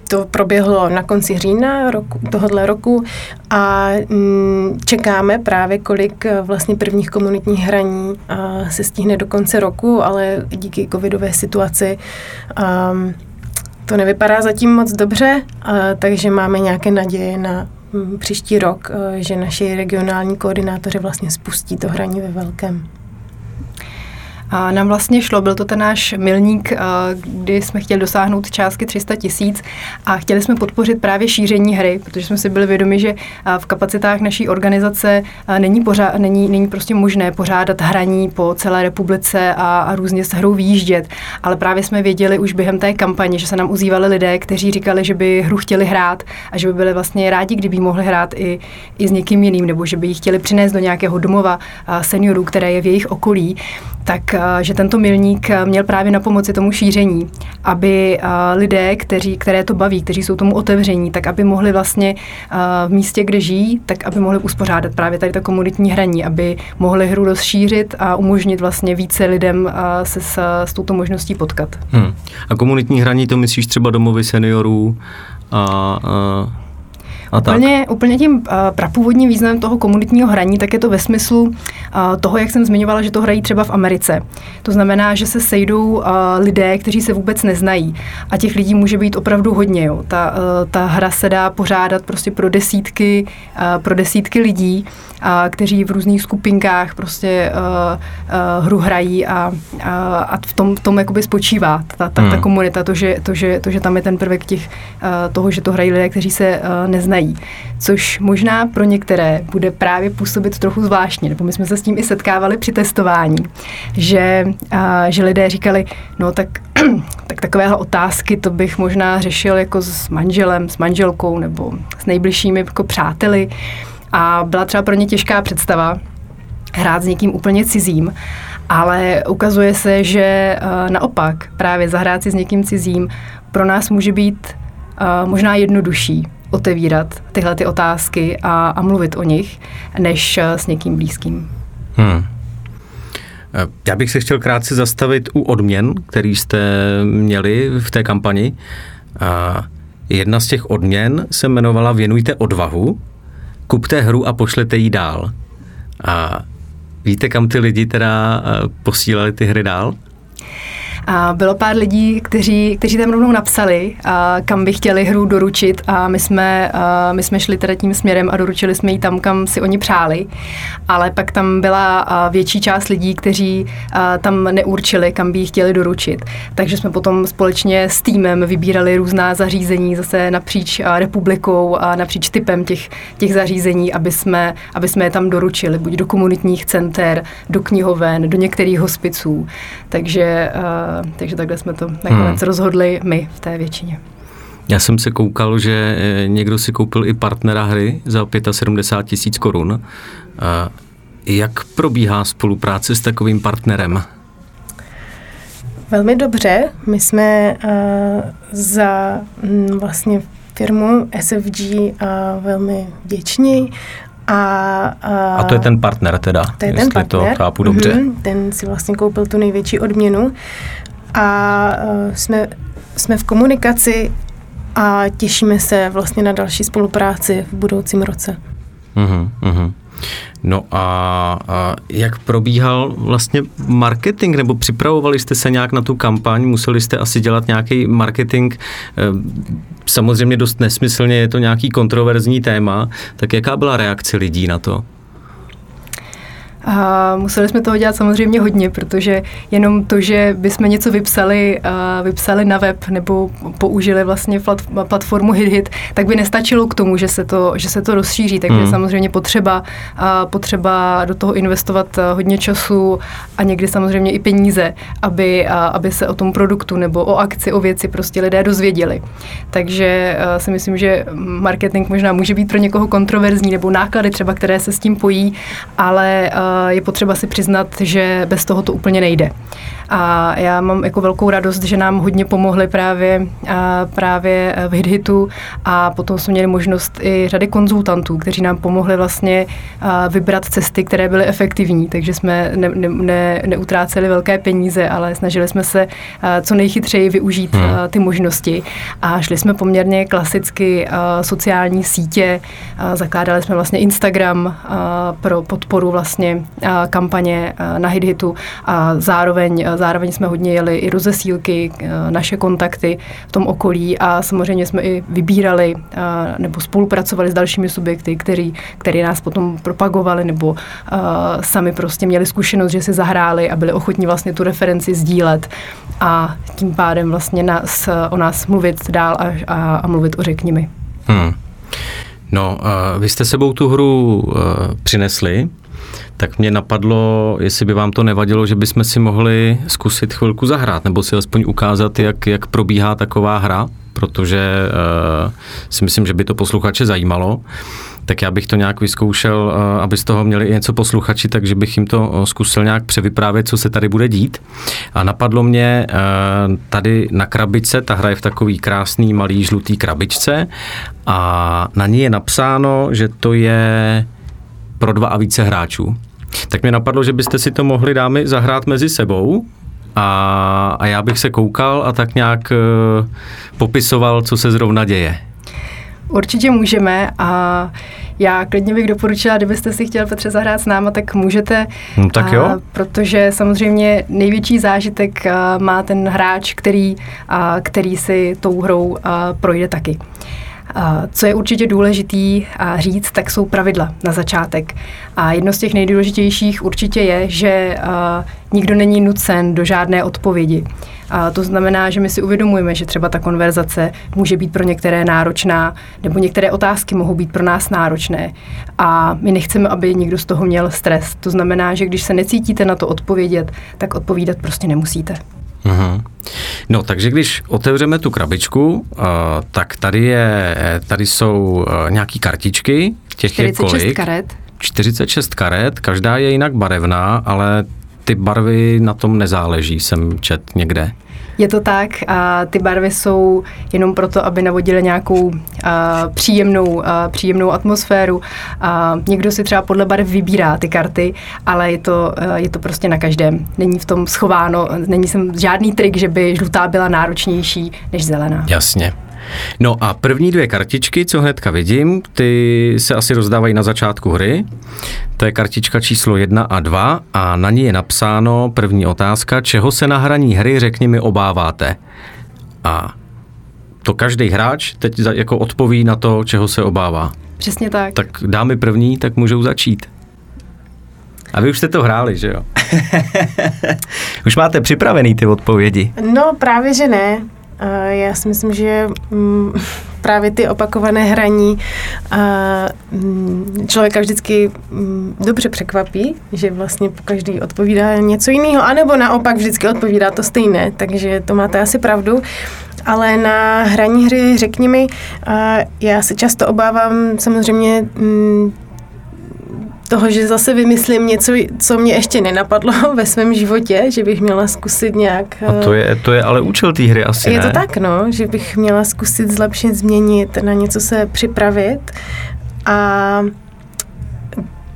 to proběhlo na konci října roku, tohohle roku a mm, čekáme právě, kolik eh, vlastně prvních komunitních hraní a, se stihne do konce roku, ale díky covidové situaci a, to nevypadá zatím moc dobře, a, takže máme nějaké naděje na mm, příští rok, eh, že naši regionální koordinátoři vlastně spustí to hraní ve velkém. A nám vlastně šlo, byl to ten náš milník, kdy jsme chtěli dosáhnout částky 300 tisíc a chtěli jsme podpořit právě šíření hry, protože jsme si byli vědomi, že v kapacitách naší organizace není, pořád, není, není prostě možné pořádat hraní po celé republice a, a různě s hrou výjíždět. Ale právě jsme věděli už během té kampaně, že se nám uzývali lidé, kteří říkali, že by hru chtěli hrát a že by byli vlastně rádi, kdyby mohli hrát i, i s někým jiným, nebo že by ji chtěli přinést do nějakého domova seniorů, které je v jejich okolí tak eh, že tento milník eh, měl právě na pomoci tomu šíření, aby eh, lidé, kteří, které to baví, kteří jsou tomu otevření, tak aby mohli vlastně v místě, kde žijí, tak aby mohli uspořádat právě tady ta komunitní hraní, aby mohli hru rozšířit a umožnit vlastně více lidem se s, s touto možností potkat. Hmm. A komunitní hraní to myslíš třeba domovy seniorů a, a a úplně, tak. úplně tím uh, prapůvodním významem toho komunitního hraní, tak je to ve smyslu uh, toho, jak jsem zmiňovala, že to hrají třeba v Americe. To znamená, že se sejdou uh, lidé, kteří se vůbec neznají. A těch lidí může být opravdu hodně. Jo. Ta, uh, ta hra se dá pořádat prostě pro desítky, uh, pro desítky lidí a, kteří v různých skupinkách prostě uh, uh, hru hrají a, a, a v tom, v tom jakoby spočívá ta, ta, hmm. ta komunita, to že, to, že, to, že tam je ten prvek těch, uh, toho, že to hrají lidé, kteří se uh, neznají. Což možná pro některé bude právě působit trochu zvláštně, nebo my jsme se s tím i setkávali při testování, že, uh, že lidé říkali, no tak, tak takovéhle otázky to bych možná řešil jako s manželem, s manželkou nebo s nejbližšími jako přáteli. A byla třeba pro ně těžká představa hrát s někým úplně cizím, ale ukazuje se, že naopak právě zahrát si s někým cizím pro nás může být možná jednodušší otevírat tyhle ty otázky a, a mluvit o nich, než uh, s někým blízkým. Hmm. Já bych se chtěl krátce zastavit u odměn, který jste měli v té kampani. Jedna z těch odměn se jmenovala Věnujte odvahu kupte hru a pošlete ji dál. A víte, kam ty lidi teda eh, posílali ty hry dál? A bylo pár lidí, kteří, kteří tam rovnou napsali, a kam by chtěli hru doručit a my jsme, a my jsme šli teda tím směrem a doručili jsme ji tam, kam si oni přáli. Ale pak tam byla větší část lidí, kteří tam neurčili, kam by ji chtěli doručit. Takže jsme potom společně s týmem vybírali různá zařízení zase napříč republikou a napříč typem těch, těch zařízení, aby jsme, aby jsme je tam doručili, buď do komunitních center, do knihoven, do některých hospiců. Takže takže takhle jsme to nakonec hmm. rozhodli my v té většině. Já jsem se koukal, že eh, někdo si koupil i partnera hry za 75 tisíc korun. Jak probíhá spolupráce s takovým partnerem? Velmi dobře. My jsme uh, za m, vlastně firmu SFG uh, velmi vděční a, a, a to je ten partner teda, to je ten partner. to chápu dobře. Mm-hmm, ten si vlastně koupil tu největší odměnu a uh, jsme, jsme v komunikaci a těšíme se vlastně na další spolupráci v budoucím roce. Mm-hmm. No a, a jak probíhal vlastně marketing, nebo připravovali jste se nějak na tu kampaň, museli jste asi dělat nějaký marketing, eh, samozřejmě dost nesmyslně, je to nějaký kontroverzní téma, tak jaká byla reakce lidí na to? A museli jsme toho dělat samozřejmě hodně, protože jenom to, že bychom něco vypsali, vypsali na web nebo použili vlastně platformu HitHit, tak by nestačilo k tomu, že se to, že se to rozšíří. Takže mm. samozřejmě potřeba, potřeba do toho investovat hodně času a někdy samozřejmě i peníze, aby, aby se o tom produktu nebo o akci, o věci prostě lidé dozvěděli. Takže si myslím, že marketing možná může být pro někoho kontroverzní nebo náklady třeba, které se s tím pojí, ale je potřeba si přiznat, že bez toho to úplně nejde. A já mám jako velkou radost, že nám hodně pomohli právě, a právě v HitHitu. A potom jsme měli možnost i řady konzultantů, kteří nám pomohli vlastně vybrat cesty, které byly efektivní, takže jsme ne, ne, ne, neutráceli velké peníze, ale snažili jsme se co nejchytřeji využít hmm. ty možnosti. A šli jsme poměrně klasicky sociální sítě, zakládali jsme vlastně Instagram pro podporu vlastně kampaně na HitHitu. A zároveň, zároveň jsme hodně jeli i rozesílky, naše kontakty v tom okolí a samozřejmě jsme i vybírali nebo spolupracovali s dalšími subjekty, který, který nás potom propagovali nebo sami prostě měli zkušenost, že si zahráli a byli ochotní vlastně tu referenci sdílet a tím pádem vlastně nás, o nás mluvit dál a, a, a mluvit o řeknimi. Hmm. No, uh, vy jste sebou tu hru uh, přinesli, tak mě napadlo, jestli by vám to nevadilo, že bychom si mohli zkusit chvilku zahrát, nebo si alespoň ukázat, jak, jak probíhá taková hra, protože uh, si myslím, že by to posluchače zajímalo tak já bych to nějak vyzkoušel, eh, aby z toho měli něco posluchači, takže bych jim to eh, zkusil nějak převyprávět, co se tady bude dít. A napadlo mě eh, tady na krabice, ta hra je v takový krásný malý žlutý krabičce a na ní je napsáno, že to je pro dva a více hráčů. Tak mě napadlo, že byste si to mohli dámy zahrát mezi sebou, a, a já bych se koukal a tak nějak popisoval, co se zrovna děje. Určitě můžeme a já klidně bych doporučila, kdybyste si chtěl Petře zahrát s náma, tak můžete. No, tak jo. A, protože samozřejmě největší zážitek a, má ten hráč, který, a, který si tou hrou a, projde taky. Co je určitě důležitý říct, tak jsou pravidla na začátek. A jedno z těch nejdůležitějších určitě je, že nikdo není nucen do žádné odpovědi. A to znamená, že my si uvědomujeme, že třeba ta konverzace může být pro některé náročná, nebo některé otázky mohou být pro nás náročné. A my nechceme, aby někdo z toho měl stres. To znamená, že když se necítíte na to odpovědět, tak odpovídat prostě nemusíte. Uh-huh. No, takže když otevřeme tu krabičku, uh, tak tady, je, tady jsou uh, nějaké kartičky. Těch 46 je kolik? karet. 46 karet, každá je jinak barevná, ale ty barvy na tom nezáleží, jsem čet někde. Je to tak a ty barvy jsou jenom proto, aby navodily nějakou a, příjemnou, a, příjemnou atmosféru. A někdo si třeba podle barev vybírá ty karty, ale je to, a, je to prostě na každém. Není v tom schováno, není sem žádný trik, že by žlutá byla náročnější než zelená. Jasně. No a první dvě kartičky, co hnedka vidím, ty se asi rozdávají na začátku hry. To je kartička číslo 1 a 2 a na ní je napsáno první otázka, čeho se na hraní hry řekni mi obáváte. A to každý hráč teď jako odpoví na to, čeho se obává. Přesně tak. Tak dámy první, tak můžou začít. A vy už jste to hráli, že jo? už máte připravený ty odpovědi. No právě, že ne. Já si myslím, že mm, právě ty opakované hraní mm, člověka vždycky mm, dobře překvapí, že vlastně po každý odpovídá něco jiného, anebo naopak vždycky odpovídá to stejné, takže to máte asi pravdu. Ale na hraní hry, řekni mi, já se často obávám samozřejmě toho, že zase vymyslím něco, co mě ještě nenapadlo ve svém životě, že bych měla zkusit nějak... A to je, to je ale účel té hry asi, Je ne? to tak, no, že bych měla zkusit zlepšit, změnit, na něco se připravit a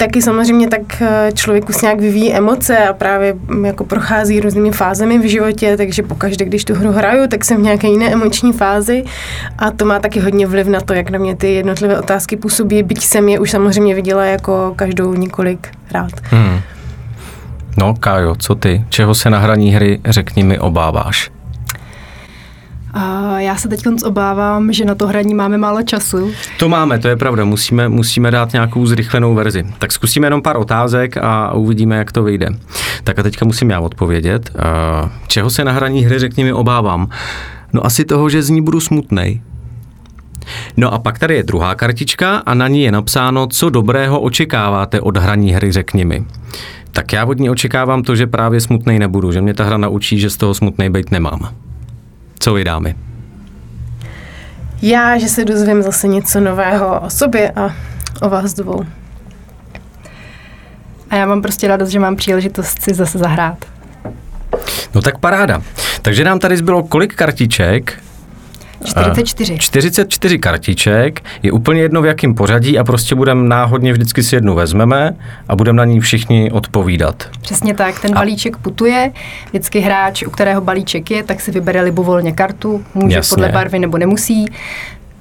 taky samozřejmě tak eh, člověku nějak vyvíjí emoce a právě mm, jako prochází různými fázemi v životě, takže pokaždé, když tu hru hraju, tak jsem v nějaké jiné emoční fázi a to má taky hodně vliv na to, jak na mě ty jednotlivé otázky působí, byť jsem je už samozřejmě viděla jako každou několik rád. Hmm. No, Kájo, co ty? Čeho se na hraní hry, řekni mi, obáváš? A já se teď obávám, že na to hraní máme málo času. To máme, to je pravda. Musíme, musíme dát nějakou zrychlenou verzi. Tak zkusíme jenom pár otázek a uvidíme, jak to vyjde. Tak a teďka musím já odpovědět. Čeho se na hraní hry, řekni mi, obávám? No asi toho, že z ní budu smutnej. No a pak tady je druhá kartička a na ní je napsáno, co dobrého očekáváte od hraní hry, řekni mi. Tak já od ní očekávám to, že právě smutnej nebudu, že mě ta hra naučí, že z toho smutnej být nemám. Co vy dámy? Já, že se dozvím zase něco nového o sobě a o vás dvou. A já mám prostě radost, že mám příležitost si zase zahrát. No tak paráda. Takže nám tady zbylo kolik kartiček? 44. 44 kartiček, je úplně jedno v jakém pořadí a prostě budeme náhodně vždycky si jednu vezmeme a budeme na ní všichni odpovídat. Přesně tak, ten balíček putuje, vždycky hráč, u kterého balíček je, tak si vybere libovolně kartu, může Jasně. podle barvy nebo nemusí,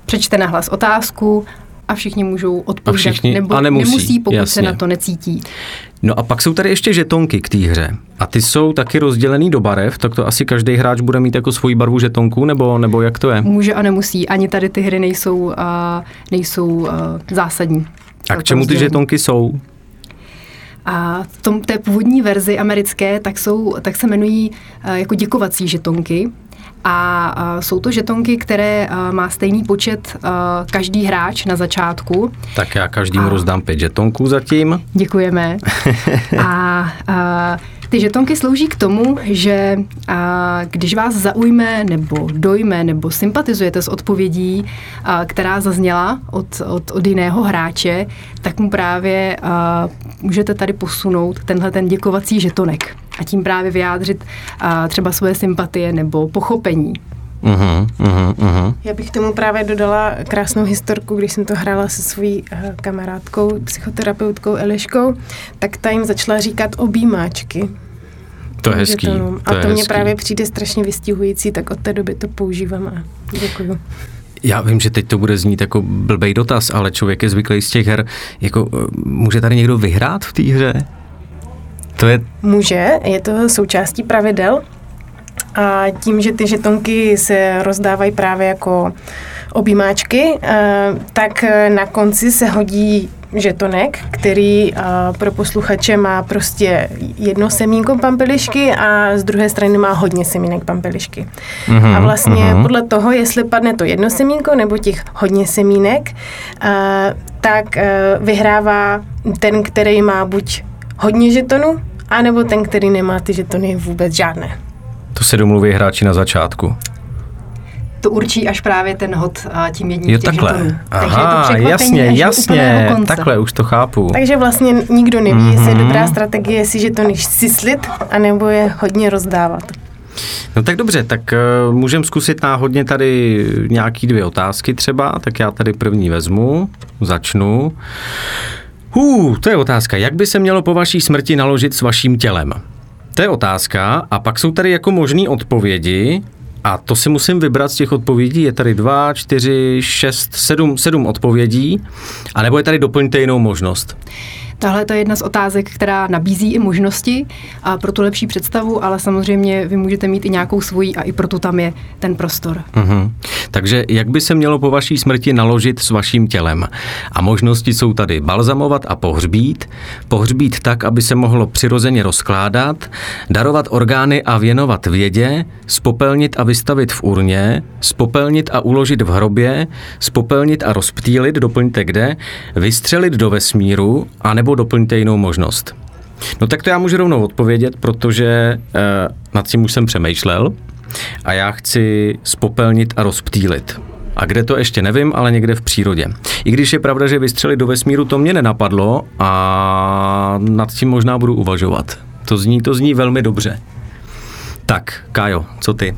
přečte na hlas otázku a všichni můžou odpovídat, všichni- nebo a nemusí, nemusí pokud jasně. se na to necítí. No a pak jsou tady ještě žetonky k té hře. A ty jsou taky rozdělený do barev, tak to asi každý hráč bude mít jako svoji barvu žetonku, nebo, nebo jak to je? Může a nemusí, ani tady ty hry nejsou, uh, nejsou uh, zásadní. A k čemu ty žetonky jsou? A v tom, té původní verzi americké, tak, jsou, tak se jmenují uh, jako děkovací žetonky. A jsou to žetonky, které má stejný počet každý hráč na začátku. Tak já každému rozdám pět žetonků zatím. Děkujeme. A, a ty žetonky slouží k tomu, že a, když vás zaujme nebo dojme nebo sympatizujete s odpovědí, a, která zazněla od, od, od jiného hráče, tak mu právě a, můžete tady posunout tenhle ten děkovací žetonek a tím právě vyjádřit a, třeba svoje sympatie nebo pochopení. Uhum, uhum, uhum. Já bych tomu právě dodala krásnou historku, když jsem to hrála se svojí eh, kamarádkou, psychoterapeutkou Eliškou, tak ta jim začala říkat objímáčky. To je hezký. To A je to mně hezký. právě přijde strašně vystihující, tak od té doby to používám a děkuju. Já vím, že teď to bude znít jako blbej dotaz, ale člověk je zvyklý z těch her. Jako, eh, může tady někdo vyhrát v té hře? To je Může, je to součástí pravidel a tím, že ty žetonky se rozdávají právě jako objímáčky, eh, tak eh, na konci se hodí žetonek, který eh, pro posluchače má prostě jedno semínko pampelišky a z druhé strany má hodně semínek pampelišky. Mhm, A vlastně mhm. podle toho, jestli padne to jedno semínko nebo těch hodně semínek, tak vyhrává ten, který má buď hodně žetonů, anebo ten, který nemá ty žetony vůbec žádné. To se domluví hráči na začátku. To určí až právě ten hod a tím jedním Jo, z těch takhle. žetonů. Takže je to Aha, jasně, až jasně, takhle už to chápu. Takže vlastně nikdo neví, mm-hmm. jestli je Mhm. dobrá strategie, jestli žetony sislit, anebo je hodně rozdávat. No tak dobře, tak uh, můžeme zkusit náhodně tady nějaký dvě otázky třeba, tak já tady první vezmu, začnu. Hů, to je otázka. Jak by se mělo po vaší smrti naložit s vaším tělem? To je otázka a pak jsou tady jako možné odpovědi a to si musím vybrat z těch odpovědí. Je tady dva, čtyři, šest, sedm, sedm odpovědí a nebo je tady doplňte jinou možnost. Tahle je jedna z otázek, která nabízí i možnosti a pro tu lepší představu, ale samozřejmě vy můžete mít i nějakou svoji a i proto tam je ten prostor. Mhm. Takže jak by se mělo po vaší smrti naložit s vaším tělem? A možnosti jsou tady balzamovat a pohřbít, pohřbít tak, aby se mohlo přirozeně rozkládat, darovat orgány a věnovat vědě, spopelnit a vystavit v urně, spopelnit a uložit v hrobě, spopelnit a rozptýlit, doplňte kde, vystřelit do vesmíru, anebo doplňte jinou možnost. No tak to já můžu rovnou odpovědět, protože eh, nad tím už jsem přemýšlel a já chci spopelnit a rozptýlit. A kde to ještě nevím, ale někde v přírodě. I když je pravda, že vystřelit do vesmíru, to mě nenapadlo a nad tím možná budu uvažovat. To zní, to zní velmi dobře. Tak, Kájo, co ty?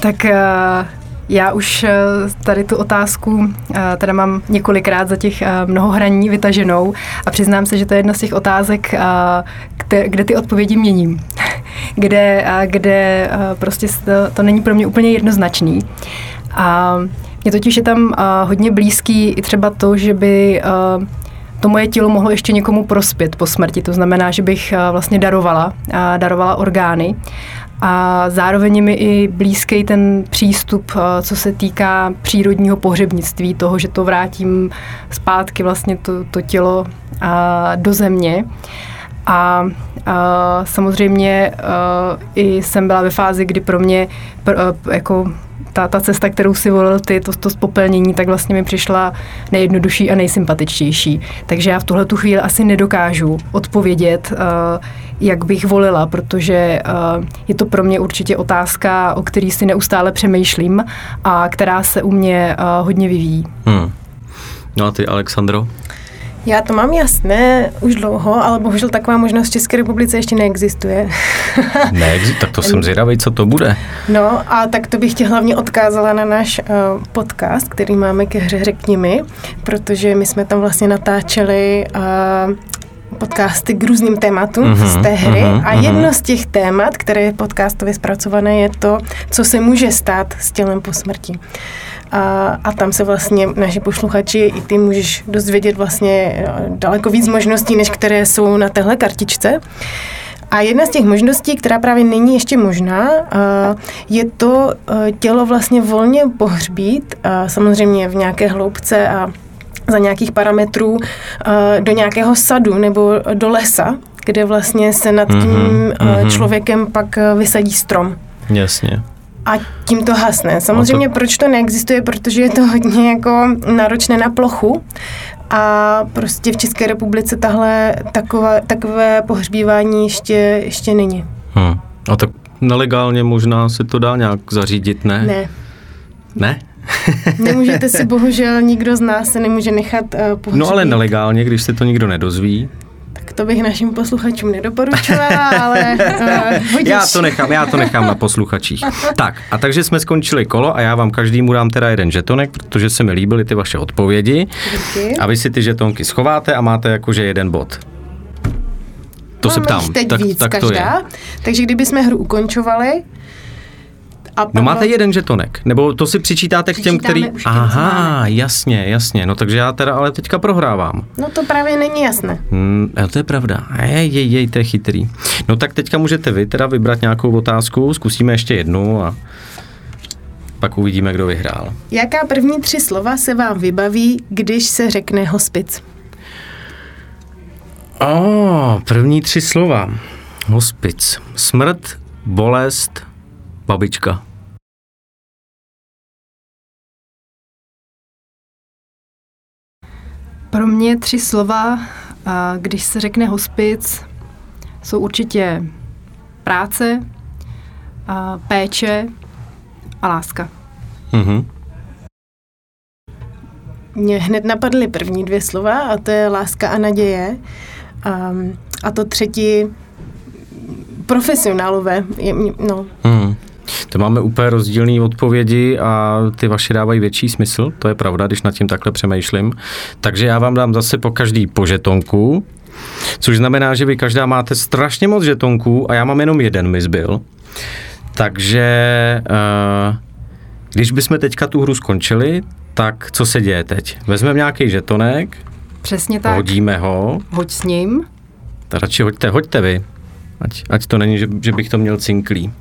Tak eh, já už eh, tady tu otázku eh, teda mám několikrát za těch eh, mnoho hraní vytaženou a přiznám se, že to je jedna z těch otázek, kde, kde ty odpovědi měním. kde kde prostě to, není pro mě úplně jednoznačný. A mě totiž je tam hodně blízký i třeba to, že by to moje tělo mohlo ještě někomu prospět po smrti. To znamená, že bych vlastně darovala, darovala orgány. A zároveň mi i blízký ten přístup, eh, co se týká přírodního pohřebnictví, toho, že to vrátím zpátky vlastně to, to tělo a, do země. A, a samozřejmě a, i jsem byla ve fázi, kdy pro mě pr, jako ta, ta cesta, kterou si volil ty, to, to spopelnění, tak vlastně mi přišla nejjednodušší a nejsympatičtější. Takže já v tuhle tu chvíli asi nedokážu odpovědět, jak bych volila, protože uh, je to pro mě určitě otázka, o který si neustále přemýšlím a která se u mě uh, hodně vyvíjí. Hmm. No a ty, Alexandro? Já to mám jasné už dlouho, ale bohužel taková možnost v České republice ještě neexistuje. ne, tak to jsem zvědavý, co to bude. No a tak to bych tě hlavně odkázala na náš uh, podcast, který máme ke hře Řekni mi, protože my jsme tam vlastně natáčeli uh, podcasty k různým tématům mm-hmm, z té hry mm-hmm, a jedno mm-hmm. z těch témat, které je podcastově zpracované, je to, co se může stát s tělem po smrti. A, a tam se vlastně naši posluchači i ty můžeš dozvědět vlastně eh, daleko víc možností, než které jsou na téhle kartičce. A jedna z těch možností, která právě není ještě možná, je to eh, tělo vlastně volně pohřbít, samozřejmě v nějaké hloubce a za nějakých parametrů do nějakého sadu nebo do lesa, kde vlastně se nad tím mm-hmm. člověkem pak vysadí strom. Jasně a tím to hasne. Samozřejmě to... proč to neexistuje, protože je to hodně jako náročné na plochu a prostě v České republice tahle takové, takové pohřbívání ještě, ještě není. Hmm. A tak nelegálně možná se to dá nějak zařídit, ne? Ne. Ne? Nemůžete si, bohužel, nikdo z nás se nemůže nechat uh, pohřbít. No ale nelegálně, když se to nikdo nedozví. Tak to bych našim posluchačům nedoporučovala, ale uh, Já to nechám, já to nechám na posluchačích. Tak, a takže jsme skončili kolo a já vám každému dám teda jeden žetonek, protože se mi líbily ty vaše odpovědi. Díky. A vy si ty žetonky schováte a máte jakože jeden bod. To Máme se ptám. Teď tak, víc tak každá, to je. Takže kdybychom hru ukončovali, a no máte jeden žetonek, nebo to si přičítáte k těm, který... Aha, jasně, jasně, no takže já teda ale teďka prohrávám. No to právě není jasné. Hmm, to je pravda. Jej, jej, jej, to je chytrý. No tak teďka můžete vy teda vybrat nějakou otázku, zkusíme ještě jednu a pak uvidíme, kdo vyhrál. Jaká první tři slova se vám vybaví, když se řekne hospic? O, oh, první tři slova. Hospic. Smrt, bolest, babička. Pro mě tři slova, když se řekne hospic, jsou určitě práce, péče a láska. Mm-hmm. Mně hned napadly první dvě slova a to je láska a naděje. A, a to třetí profesionálové. No. Mm. To máme úplně rozdílné odpovědi a ty vaše dávají větší smysl, to je pravda, když nad tím takhle přemýšlím. Takže já vám dám zase po každý po žetonku, což znamená, že vy každá máte strašně moc žetonků a já mám jenom jeden mi zbyl. Takže uh, když bychom teďka tu hru skončili, tak co se děje teď? Vezmeme nějaký žetonek, Přesně tak. hodíme ho. Hoď s ním. Radši hoďte, hoďte vy. Ať, ať to není, že, že bych to měl cinklý.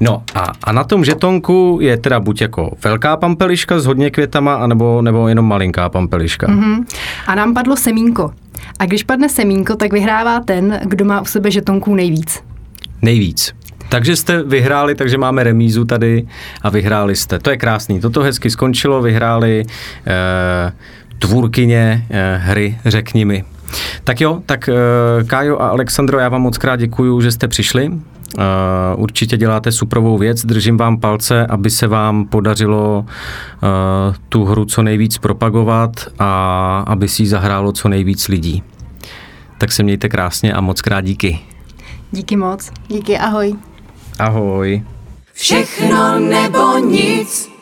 No a, a na tom žetonku je teda buď jako velká pampeliška s hodně květama, anebo, nebo jenom malinká pampeliška. Mm-hmm. A nám padlo semínko. A když padne semínko, tak vyhrává ten, kdo má u sebe žetonků nejvíc. Nejvíc. Takže jste vyhráli, takže máme remízu tady a vyhráli jste. To je krásný. Toto hezky skončilo, vyhráli eh, tvůrkyně eh, hry Řekni mi. Tak jo, tak eh, Kájo a Alexandro, já vám moc krát děkuju, že jste přišli. Uh, určitě děláte suprovou věc, držím vám palce, aby se vám podařilo uh, tu hru co nejvíc propagovat a aby si ji zahrálo co nejvíc lidí. Tak se mějte krásně a moc krát díky. Díky moc. Díky, ahoj. Ahoj. Všechno nebo nic.